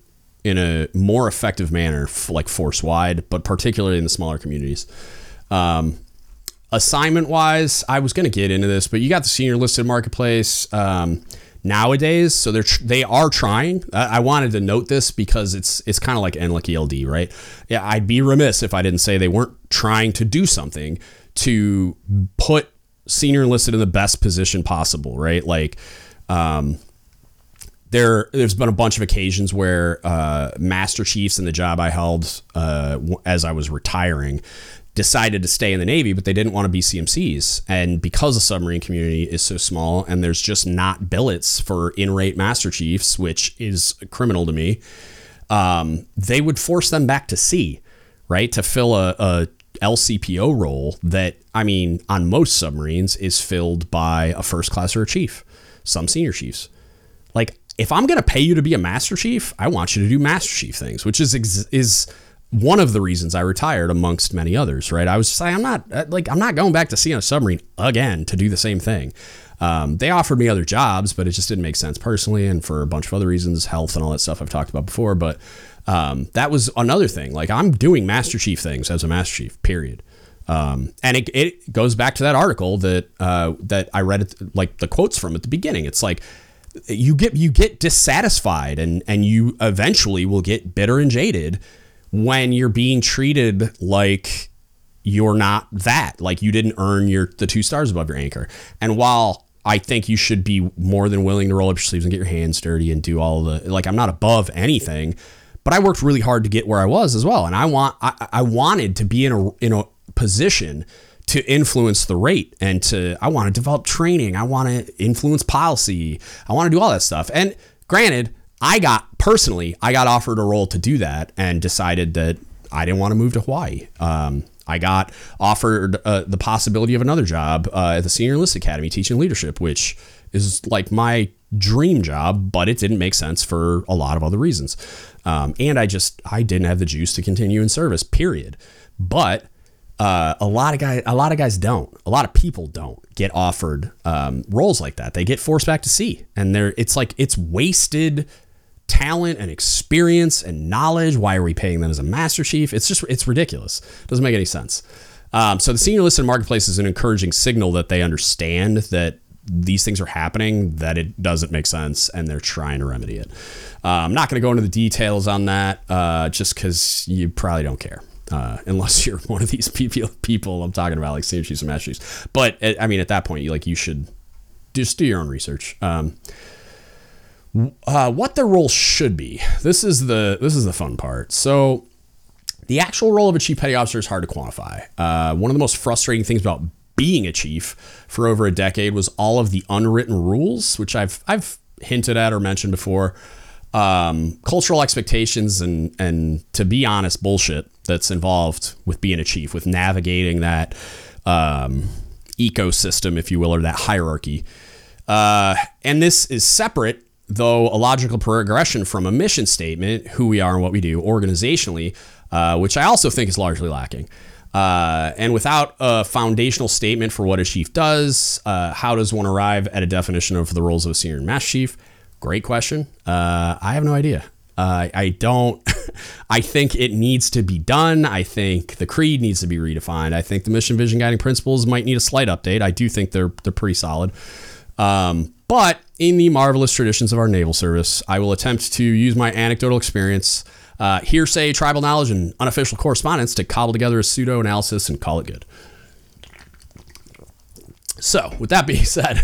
in a more effective manner, like force wide, but particularly in the smaller communities. Um, assignment wise, I was going to get into this, but you got the senior listed marketplace um, nowadays, so they're they are trying. I-, I wanted to note this because it's it's kind of like NLEC ELD, right? Yeah, I'd be remiss if I didn't say they weren't trying to do something to put senior enlisted in the best position possible, right? Like. Um, there there's been a bunch of occasions where uh, master chiefs in the job I held uh, as I was retiring decided to stay in the Navy, but they didn't want to be CMCs. And because the submarine community is so small and there's just not billets for in rate master chiefs, which is criminal to me, um, they would force them back to sea, right? To fill a, a LCPO role that, I mean, on most submarines is filled by a first class or a chief, some senior chiefs. Like, if I'm going to pay you to be a Master Chief, I want you to do Master Chief things, which is is one of the reasons I retired amongst many others, right? I was just like, I'm not uh, like I'm not going back to sea on a submarine again to do the same thing. Um, they offered me other jobs, but it just didn't make sense personally, and for a bunch of other reasons, health and all that stuff I've talked about before. But um, that was another thing. Like I'm doing Master Chief things as a Master Chief. Period. Um, and it, it goes back to that article that uh, that I read, like the quotes from at the beginning. It's like you get you get dissatisfied and and you eventually will get bitter and jaded when you're being treated like you're not that like you didn't earn your the two stars above your anchor and while I think you should be more than willing to roll up your sleeves and get your hands dirty and do all the like I'm not above anything but I worked really hard to get where I was as well and I want I, I wanted to be in a in a position to influence the rate and to I want to develop training. I want to influence policy. I want to do all that stuff. And granted, I got personally, I got offered a role to do that and decided that I didn't want to move to Hawaii. Um, I got offered uh, the possibility of another job uh, at the Senior Enlisted Academy teaching leadership, which is like my dream job, but it didn't make sense for a lot of other reasons. Um, and I just I didn't have the juice to continue in service. Period. But uh, a lot of guys, a lot of guys don't. A lot of people don't get offered um, roles like that. They get forced back to sea, and they're it's like it's wasted talent and experience and knowledge. Why are we paying them as a master chief? It's just it's ridiculous. It doesn't make any sense. Um, so the senior listed marketplace is an encouraging signal that they understand that these things are happening, that it doesn't make sense, and they're trying to remedy it. Uh, I'm not going to go into the details on that, uh, just because you probably don't care uh, unless you're one of these people people I'm talking about, like senior chiefs and master chiefs. But uh, I mean, at that point, you like you should just do your own research. Um, uh, what the role should be. This is the this is the fun part. So, the actual role of a chief petty officer is hard to quantify. Uh, one of the most frustrating things about being a chief for over a decade was all of the unwritten rules, which I've I've hinted at or mentioned before um, cultural expectations and and to be honest, bullshit that's involved with being a chief, with navigating that um, ecosystem, if you will, or that hierarchy. Uh, and this is separate, though a logical progression from a mission statement, who we are and what we do organizationally, uh, which I also think is largely lacking. Uh, and without a foundational statement for what a chief does, uh, how does one arrive at a definition of the roles of a senior and master chief? Great question. Uh, I have no idea. Uh, I don't. I think it needs to be done. I think the creed needs to be redefined. I think the mission, vision, guiding principles might need a slight update. I do think they're they're pretty solid. Um, but in the marvelous traditions of our naval service, I will attempt to use my anecdotal experience, uh, hearsay, tribal knowledge, and unofficial correspondence to cobble together a pseudo analysis and call it good. So, with that being said,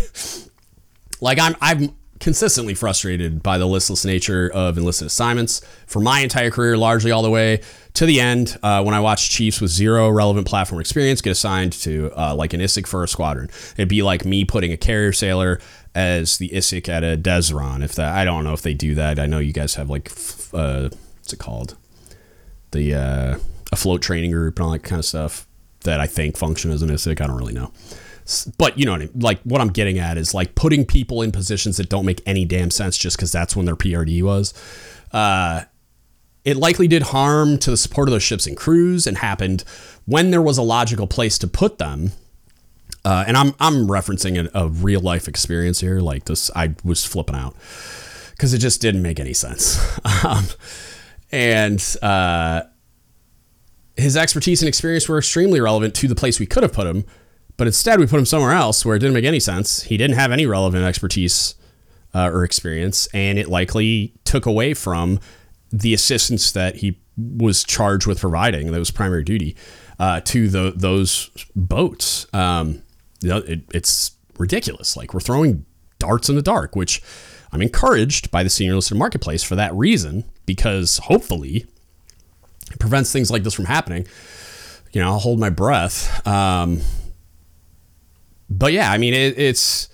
like I'm I'm consistently frustrated by the listless nature of enlisted assignments for my entire career, largely all the way to the end. Uh, when I watched Chiefs with zero relevant platform experience get assigned to uh, like an ISIC for a squadron, it'd be like me putting a carrier sailor as the ISIC at a Desron. If that, I don't know if they do that. I know you guys have like, uh, what's it called? The uh, a float training group and all that kind of stuff that I think function as an ISIC. I don't really know but you know what I mean? Like what I'm getting at is like putting people in positions that don't make any damn sense just because that's when their PRD was. Uh, it likely did harm to the support of those ships and crews and happened when there was a logical place to put them. Uh, and I'm I'm referencing a, a, real life experience here. Like this, I was flipping out because it just didn't make any sense. um, and uh, his expertise and experience were extremely relevant to the place we could have put him, but instead, we put him somewhere else where it didn't make any sense. He didn't have any relevant expertise uh, or experience, and it likely took away from the assistance that he was charged with providing. That was primary duty uh, to the, those boats. Um, you know, it, it's ridiculous. Like we're throwing darts in the dark, which I'm encouraged by the senior listed marketplace for that reason, because hopefully it prevents things like this from happening. You know, I'll hold my breath. Um, but yeah, I mean, it, it's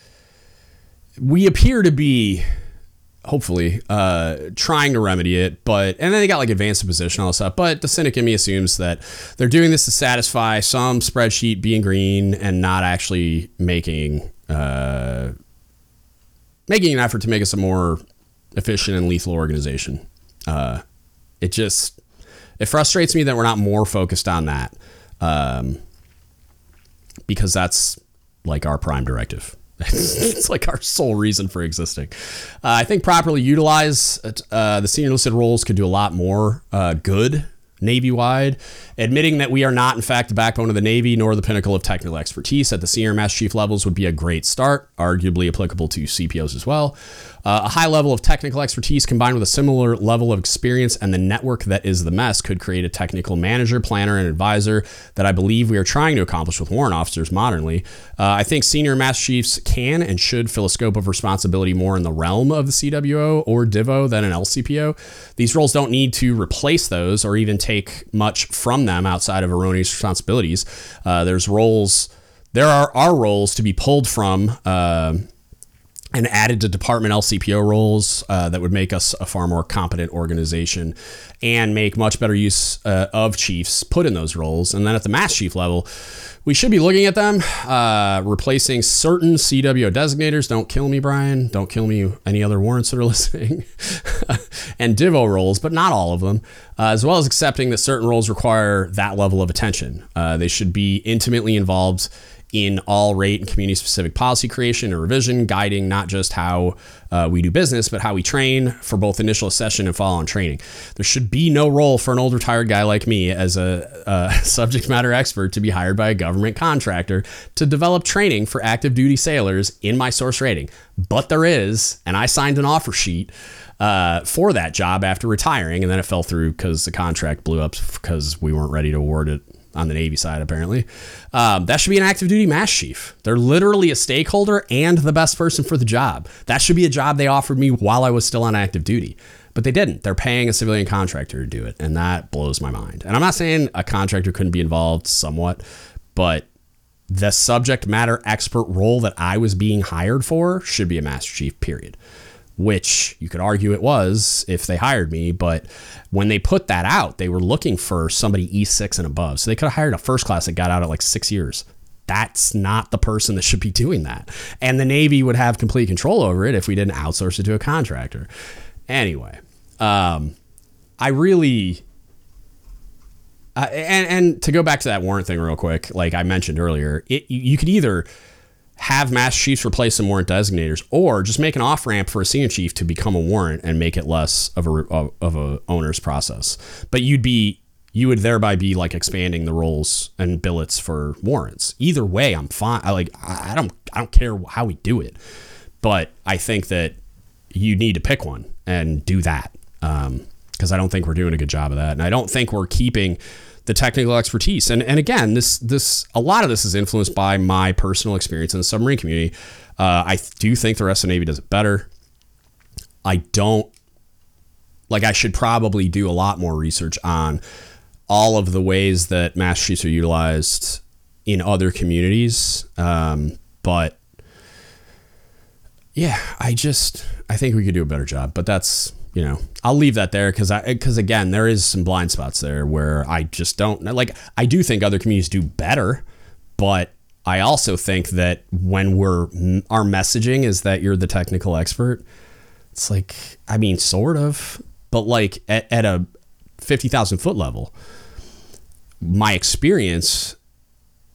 we appear to be hopefully uh, trying to remedy it but and then they got like advanced position all this stuff but the cynic in me assumes that they're doing this to satisfy some spreadsheet being green and not actually making uh, making an effort to make us a more efficient and lethal organization uh, it just it frustrates me that we're not more focused on that um, because that's like our prime directive. It's like our sole reason for existing. Uh, I think properly utilized, uh, the senior enlisted roles could do a lot more uh, good Navy wide, admitting that we are not, in fact, the backbone of the Navy nor the pinnacle of technical expertise at the senior master chief levels would be a great start, arguably applicable to CPOs as well. Uh, a high level of technical expertise combined with a similar level of experience and the network that is the mess could create a technical manager, planner, and advisor that I believe we are trying to accomplish with warrant officers modernly. Uh, I think senior mass chiefs can and should fill a scope of responsibility more in the realm of the CWO or DIVO than an LCPO. These roles don't need to replace those or even take much from them outside of erroneous responsibilities. Uh, there's roles, there are, are roles to be pulled from uh, and added to department LCPO roles uh, that would make us a far more competent organization and make much better use uh, of chiefs put in those roles. And then at the mass chief level, we should be looking at them, uh, replacing certain CWO designators. Don't kill me, Brian. Don't kill me, any other warrants that are listening. and Divo roles, but not all of them, uh, as well as accepting that certain roles require that level of attention. Uh, they should be intimately involved in all rate and community specific policy creation and revision, guiding not just how uh, we do business, but how we train for both initial session and follow on training. There should be no role for an old retired guy like me as a, a subject matter expert to be hired by a government contractor to develop training for active duty sailors in my source rating. But there is, and I signed an offer sheet. Uh, for that job after retiring, and then it fell through because the contract blew up because we weren't ready to award it on the Navy side, apparently. Um, that should be an active duty mass chief. They're literally a stakeholder and the best person for the job. That should be a job they offered me while I was still on active duty. But they didn't. They're paying a civilian contractor to do it. And that blows my mind. And I'm not saying a contractor couldn't be involved somewhat, but the subject matter expert role that I was being hired for should be a master chief, period which you could argue it was if they hired me. But when they put that out, they were looking for somebody E6 and above. So they could have hired a first class that got out at like six years. That's not the person that should be doing that. And the Navy would have complete control over it if we didn't outsource it to a contractor. Anyway, um, I really. Uh, and, and to go back to that warrant thing real quick, like I mentioned earlier, it, you could either have Master Chiefs replace some warrant designators, or just make an off ramp for a senior chief to become a warrant and make it less of a of a owner's process. But you'd be you would thereby be like expanding the roles and billets for warrants. Either way, I'm fine. I like I don't I don't care how we do it, but I think that you need to pick one and do that because um, I don't think we're doing a good job of that, and I don't think we're keeping the technical expertise. And and again, this this a lot of this is influenced by my personal experience in the submarine community. Uh, I do think the rest of the Navy does it better. I don't like. I should probably do a lot more research on all of the ways that master chiefs are utilized in other communities. Um, but yeah, I just I think we could do a better job. But that's you know I'll leave that there because I because again there is some blind spots there where I just don't like I do think other communities do better, but I also think that when we're our messaging is that you're the technical expert, it's like I mean sort of, but like at, at a fifty thousand foot level, my experience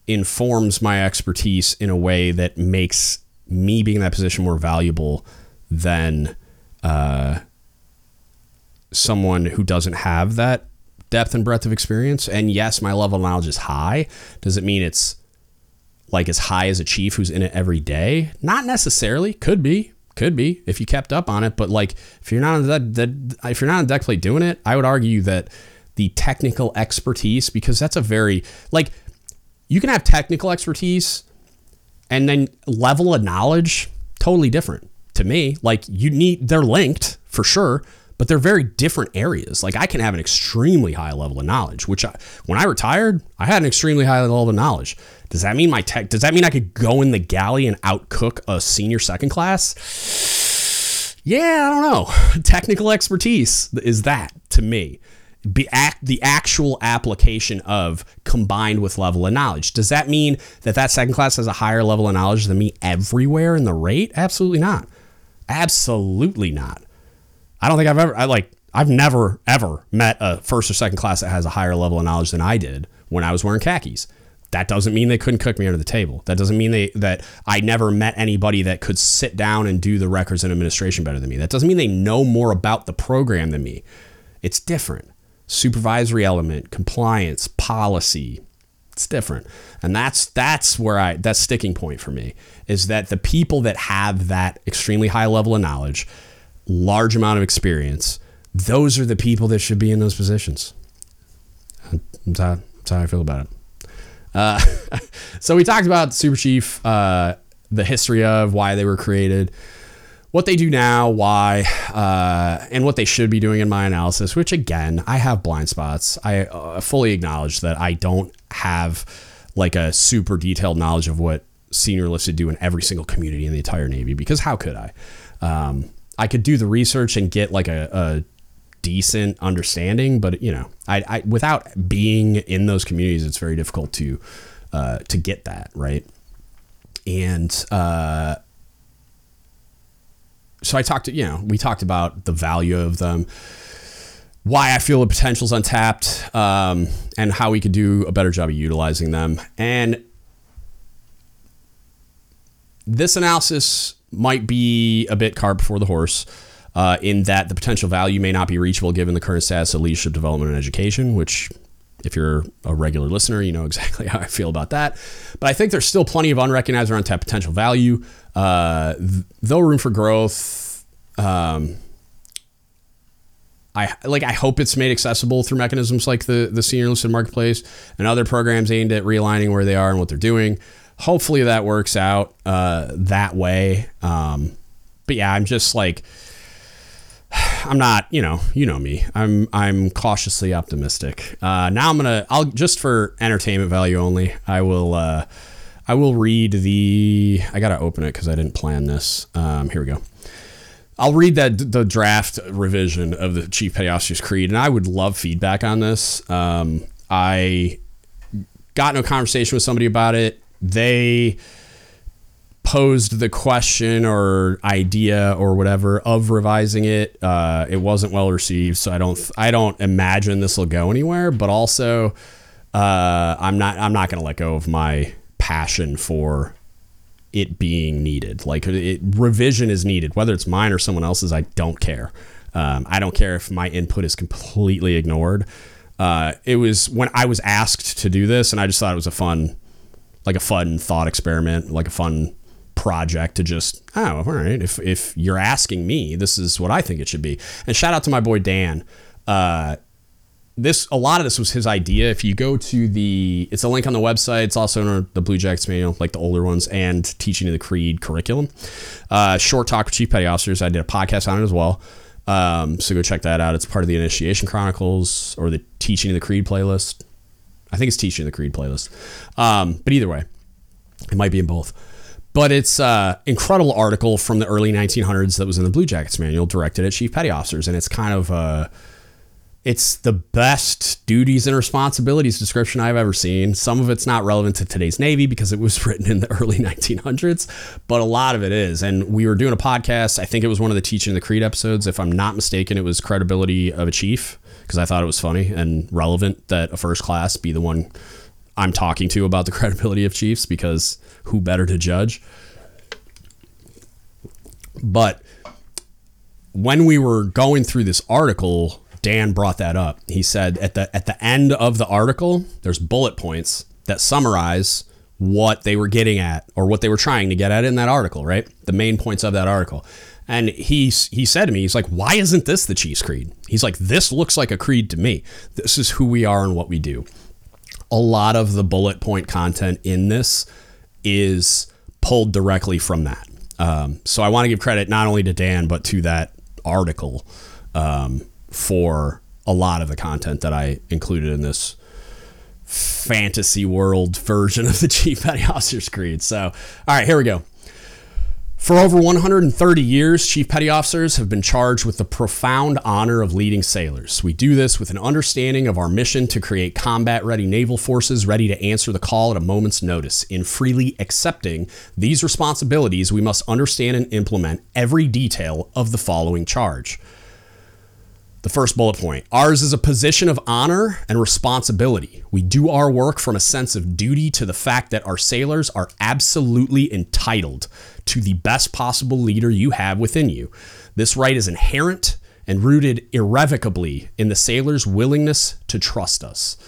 informs my expertise in a way that makes me being in that position more valuable than uh, someone who doesn't have that depth and breadth of experience. And yes, my level of knowledge is high. Does it mean it's like as high as a chief who's in it every day? Not necessarily. Could be. Could be if you kept up on it. But like if you're not on the, if you're not on deck plate doing it, I would argue that the technical expertise because that's a very like you can have technical expertise and then level of knowledge totally different to me like you need they're linked for sure but they're very different areas like i can have an extremely high level of knowledge which I, when i retired i had an extremely high level of knowledge does that mean my tech does that mean i could go in the galley and outcook a senior second class yeah i don't know technical expertise is that to me be act, the actual application of combined with level of knowledge. Does that mean that that second class has a higher level of knowledge than me everywhere in the rate? Absolutely not. Absolutely not. I don't think I've ever I like I've never ever met a first or second class that has a higher level of knowledge than I did when I was wearing khakis. That doesn't mean they couldn't cook me under the table. That doesn't mean they that I never met anybody that could sit down and do the records and administration better than me. That doesn't mean they know more about the program than me. It's different supervisory element, compliance, policy. It's different. And that's that's where I that's sticking point for me is that the people that have that extremely high level of knowledge, large amount of experience, those are the people that should be in those positions. That's how, that's how I feel about it. Uh, so we talked about Super Chief, uh, the history of why they were created what they do now, why, uh, and what they should be doing in my analysis, which again, I have blind spots. I uh, fully acknowledge that I don't have like a super detailed knowledge of what senior listed do in every single community in the entire Navy because how could I? Um, I could do the research and get like a, a decent understanding, but you know, I, I, without being in those communities, it's very difficult to uh, to get that right. And uh, so I talked to, you know, we talked about the value of them, why I feel the potential's untapped, um, and how we could do a better job of utilizing them. And this analysis might be a bit cart before the horse. Uh, in that the potential value may not be reachable given the current status of leadership development and education, which if you're a regular listener, you know exactly how I feel about that. But I think there's still plenty of unrecognized or untapped potential value. Uh, though room for growth, um, I like. I hope it's made accessible through mechanisms like the the senior listed marketplace and other programs aimed at realigning where they are and what they're doing. Hopefully that works out uh, that way. Um, but yeah, I'm just like. I'm not, you know, you know me. I'm I'm cautiously optimistic. Uh, now I'm gonna, I'll just for entertainment value only. I will, uh, I will read the. I gotta open it because I didn't plan this. Um, here we go. I'll read that the draft revision of the Chief Petty Officer's Creed, and I would love feedback on this. Um, I got in a conversation with somebody about it. They posed the question or idea or whatever of revising it. Uh, it wasn't well received, so I don't I don't imagine this will go anywhere. But also, uh, I'm not I'm not going to let go of my passion for it being needed. Like it, revision is needed, whether it's mine or someone else's. I don't care. Um, I don't care if my input is completely ignored. Uh, it was when I was asked to do this, and I just thought it was a fun, like a fun thought experiment, like a fun project to just oh all right if if you're asking me this is what I think it should be and shout out to my boy Dan uh, this a lot of this was his idea. If you go to the, it's a link on the website. It's also in the Blue Jackets manual, like the older ones, and Teaching of the Creed curriculum. Uh, short talk with Chief Petty Officers. I did a podcast on it as well. Um, so go check that out. It's part of the Initiation Chronicles or the Teaching of the Creed playlist. I think it's Teaching the Creed playlist. Um, but either way, it might be in both. But it's an incredible article from the early 1900s that was in the Blue Jackets manual directed at Chief Petty Officers, and it's kind of uh, it's the best duties and responsibilities description I've ever seen. Some of it's not relevant to today's Navy because it was written in the early 1900s, but a lot of it is. And we were doing a podcast. I think it was one of the Teaching the Creed episodes. If I'm not mistaken, it was Credibility of a Chief because I thought it was funny and relevant that a first class be the one I'm talking to about the credibility of Chiefs because who better to judge? But when we were going through this article, Dan brought that up. He said at the at the end of the article, there's bullet points that summarize what they were getting at or what they were trying to get at in that article, right? The main points of that article. And he he said to me, he's like, "Why isn't this the Chiefs creed?" He's like, "This looks like a creed to me. This is who we are and what we do." A lot of the bullet point content in this is pulled directly from that. Um, so I want to give credit not only to Dan but to that article. Um, for a lot of the content that I included in this fantasy world version of the Chief Petty Officers Creed. So, all right, here we go. For over 130 years, Chief Petty Officers have been charged with the profound honor of leading sailors. We do this with an understanding of our mission to create combat ready naval forces ready to answer the call at a moment's notice. In freely accepting these responsibilities, we must understand and implement every detail of the following charge. The first bullet point ours is a position of honor and responsibility. We do our work from a sense of duty to the fact that our sailors are absolutely entitled to the best possible leader you have within you. This right is inherent and rooted irrevocably in the sailor's willingness to trust us.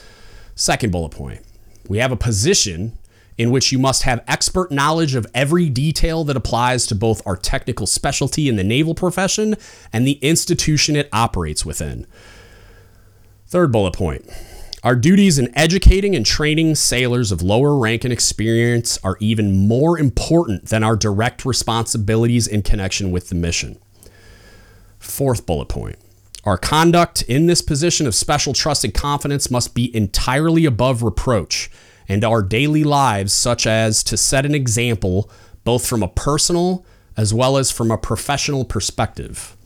Second bullet point we have a position in which you must have expert knowledge of every detail that applies to both our technical specialty in the naval profession and the institution it operates within. Third bullet point. Our duties in educating and training sailors of lower rank and experience are even more important than our direct responsibilities in connection with the mission. Fourth bullet point. Our conduct in this position of special trust and confidence must be entirely above reproach and our daily lives, such as to set an example both from a personal as well as from a professional perspective.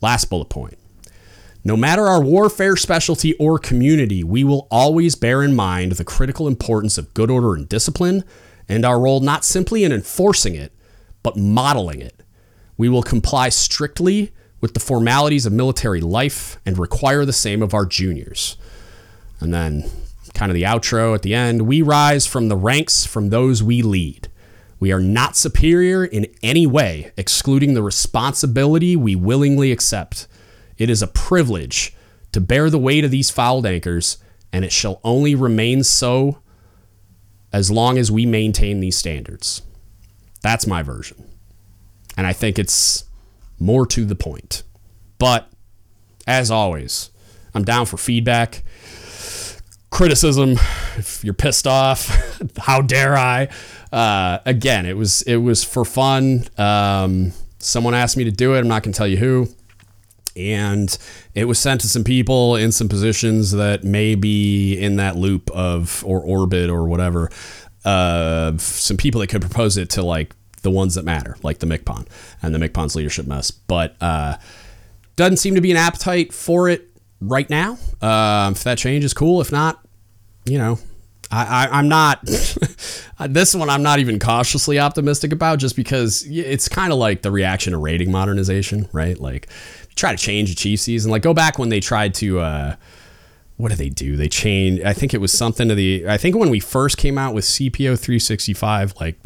Last bullet point. No matter our warfare specialty or community, we will always bear in mind the critical importance of good order and discipline, and our role not simply in enforcing it, but modeling it. We will comply strictly with the formalities of military life and require the same of our juniors. And then kind of the outro at the end. We rise from the ranks from those we lead. We are not superior in any way, excluding the responsibility we willingly accept. It is a privilege to bear the weight of these fouled anchors, and it shall only remain so as long as we maintain these standards. That's my version. And I think it's more to the point. But as always, I'm down for feedback criticism if you're pissed off how dare i? Uh, again it was it was for fun. Um, someone asked me to do it. I'm not going to tell you who. And it was sent to some people in some positions that may be in that loop of or orbit or whatever uh, some people that could propose it to like the ones that matter like the MCPON and the MCPON's leadership mess. But uh, doesn't seem to be an appetite for it right now. Um, if that changes, cool. If not, you know, I, I, am not. this one I'm not even cautiously optimistic about, just because it's kind of like the reaction to rating modernization, right? Like, try to change the chief season. Like, go back when they tried to. Uh, what did they do? They changed. I think it was something to the. I think when we first came out with CPO 365, like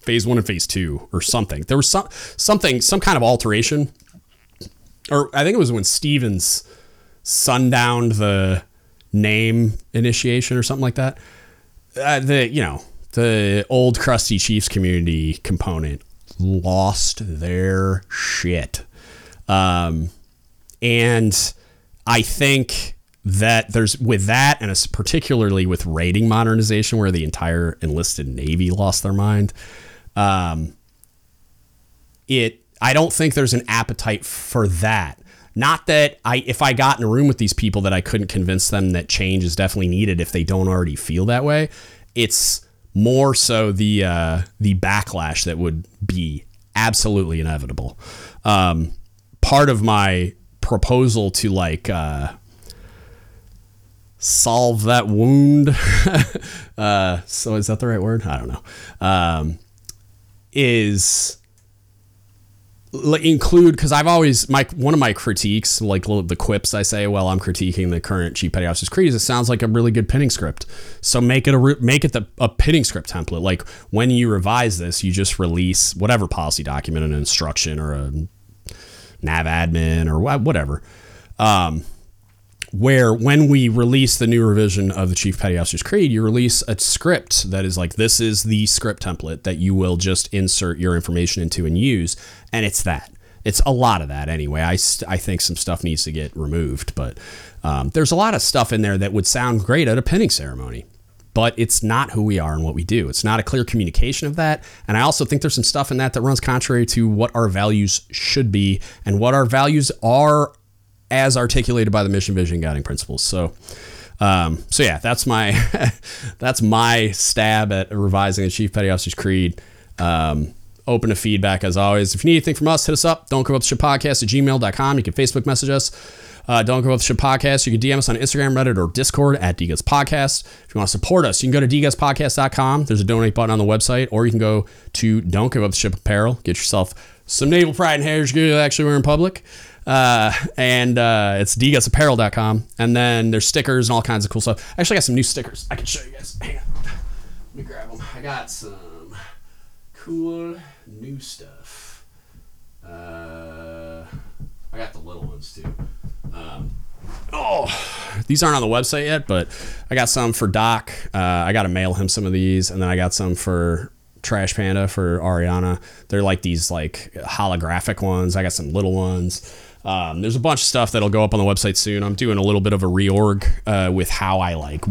phase one and phase two, or something. There was some something, some kind of alteration, or I think it was when Stevens sundowned the name initiation or something like that. Uh, the you know the old crusty Chiefs community component lost their shit, um, and I think that there's with that, and particularly with rating modernization, where the entire enlisted Navy lost their mind. Um, it, I don't think there's an appetite for that. Not that I, if I got in a room with these people, that I couldn't convince them that change is definitely needed if they don't already feel that way. It's more so the uh, the backlash that would be absolutely inevitable. Um, part of my proposal to like uh, solve that wound. uh, so is that the right word? I don't know. Um, is include because I've always my one of my critiques, like the quips I say while I'm critiquing the current Chief Petty Officer's Creed, is it sounds like a really good pinning script. So make it a make it the, a pinning script template. Like when you revise this, you just release whatever policy document, an instruction or a nav admin or whatever. Um, where when we release the new revision of the Chief Petty Officer's Creed, you release a script that is like this is the script template that you will just insert your information into and use, and it's that. It's a lot of that anyway. I, I think some stuff needs to get removed, but um, there's a lot of stuff in there that would sound great at a pinning ceremony, but it's not who we are and what we do. It's not a clear communication of that. And I also think there's some stuff in that that runs contrary to what our values should be and what our values are as articulated by the mission, vision, guiding principles. So, um, so yeah, that's my that's my stab at revising the Chief Petty Officer's Creed. Um, open to feedback as always. If you need anything from us, hit us up. Don't give up the podcast at gmail.com. You can Facebook message us. Uh, don't give up the podcast. You can DM us on Instagram, Reddit, or Discord at DGUTS Podcast. If you want to support us, you can go to dgutspodcast.com. There's a donate button on the website, or you can go to Don't Give Up the Ship Apparel. Get yourself some naval pride and heritage gear you actually wear in public. Uh, and uh, it's dgutsapparel.com. And then there's stickers and all kinds of cool stuff. I actually got some new stickers. I can show you guys. Hang on. Let me grab them. I got some cool new stuff. Uh, I got the little ones too. Um, oh, these aren't on the website yet, but I got some for Doc. Uh, I got to mail him some of these, and then I got some for Trash Panda for Ariana. They're like these like holographic ones. I got some little ones. Um, there's a bunch of stuff that'll go up on the website soon. I'm doing a little bit of a reorg uh, with how I like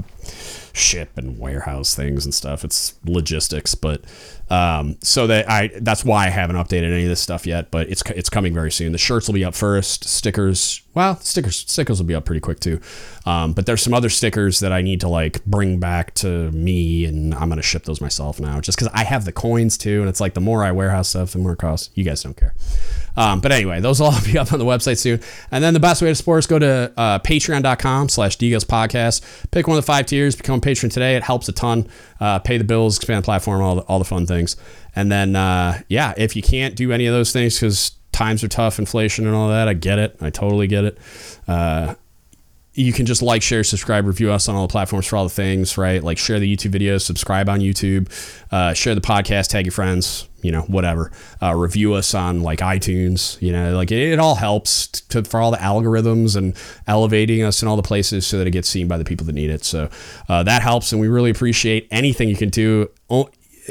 ship and warehouse things and stuff. It's logistics, but um, so that I that's why I haven't updated any of this stuff yet. But it's it's coming very soon. The shirts will be up first. Stickers, well, stickers stickers will be up pretty quick too. Um, but there's some other stickers that I need to like bring back to me, and I'm gonna ship those myself now, just because I have the coins too. And it's like the more I warehouse stuff, the more it costs. You guys don't care. Um, but anyway, those will all be up on the website soon. And then the best way to support us, go to uh, patreon.com slash DGUTS podcast. Pick one of the five tiers, become a patron today. It helps a ton. Uh, pay the bills, expand the platform, all the, all the fun things. And then, uh, yeah, if you can't do any of those things because times are tough, inflation and all that, I get it. I totally get it. Uh, you can just like, share, subscribe, review us on all the platforms for all the things, right? Like share the YouTube videos, subscribe on YouTube, uh, share the podcast, tag your friends, you know, whatever. Uh, review us on like iTunes, you know, like it, it all helps to, for all the algorithms and elevating us in all the places so that it gets seen by the people that need it. So uh, that helps, and we really appreciate anything you can do.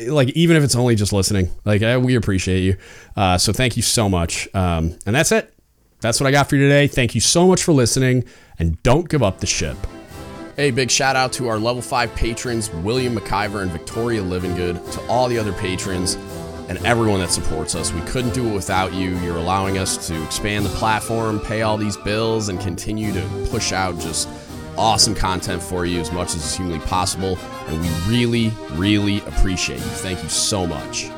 Like even if it's only just listening, like we appreciate you. Uh, so thank you so much. Um, and that's it. That's what I got for you today. Thank you so much for listening and don't give up the ship. Hey, big shout out to our level 5 patrons, William McIver and Victoria Livingood, to all the other patrons and everyone that supports us. We couldn't do it without you. You're allowing us to expand the platform, pay all these bills, and continue to push out just awesome content for you as much as is humanly possible. And we really, really appreciate you. Thank you so much.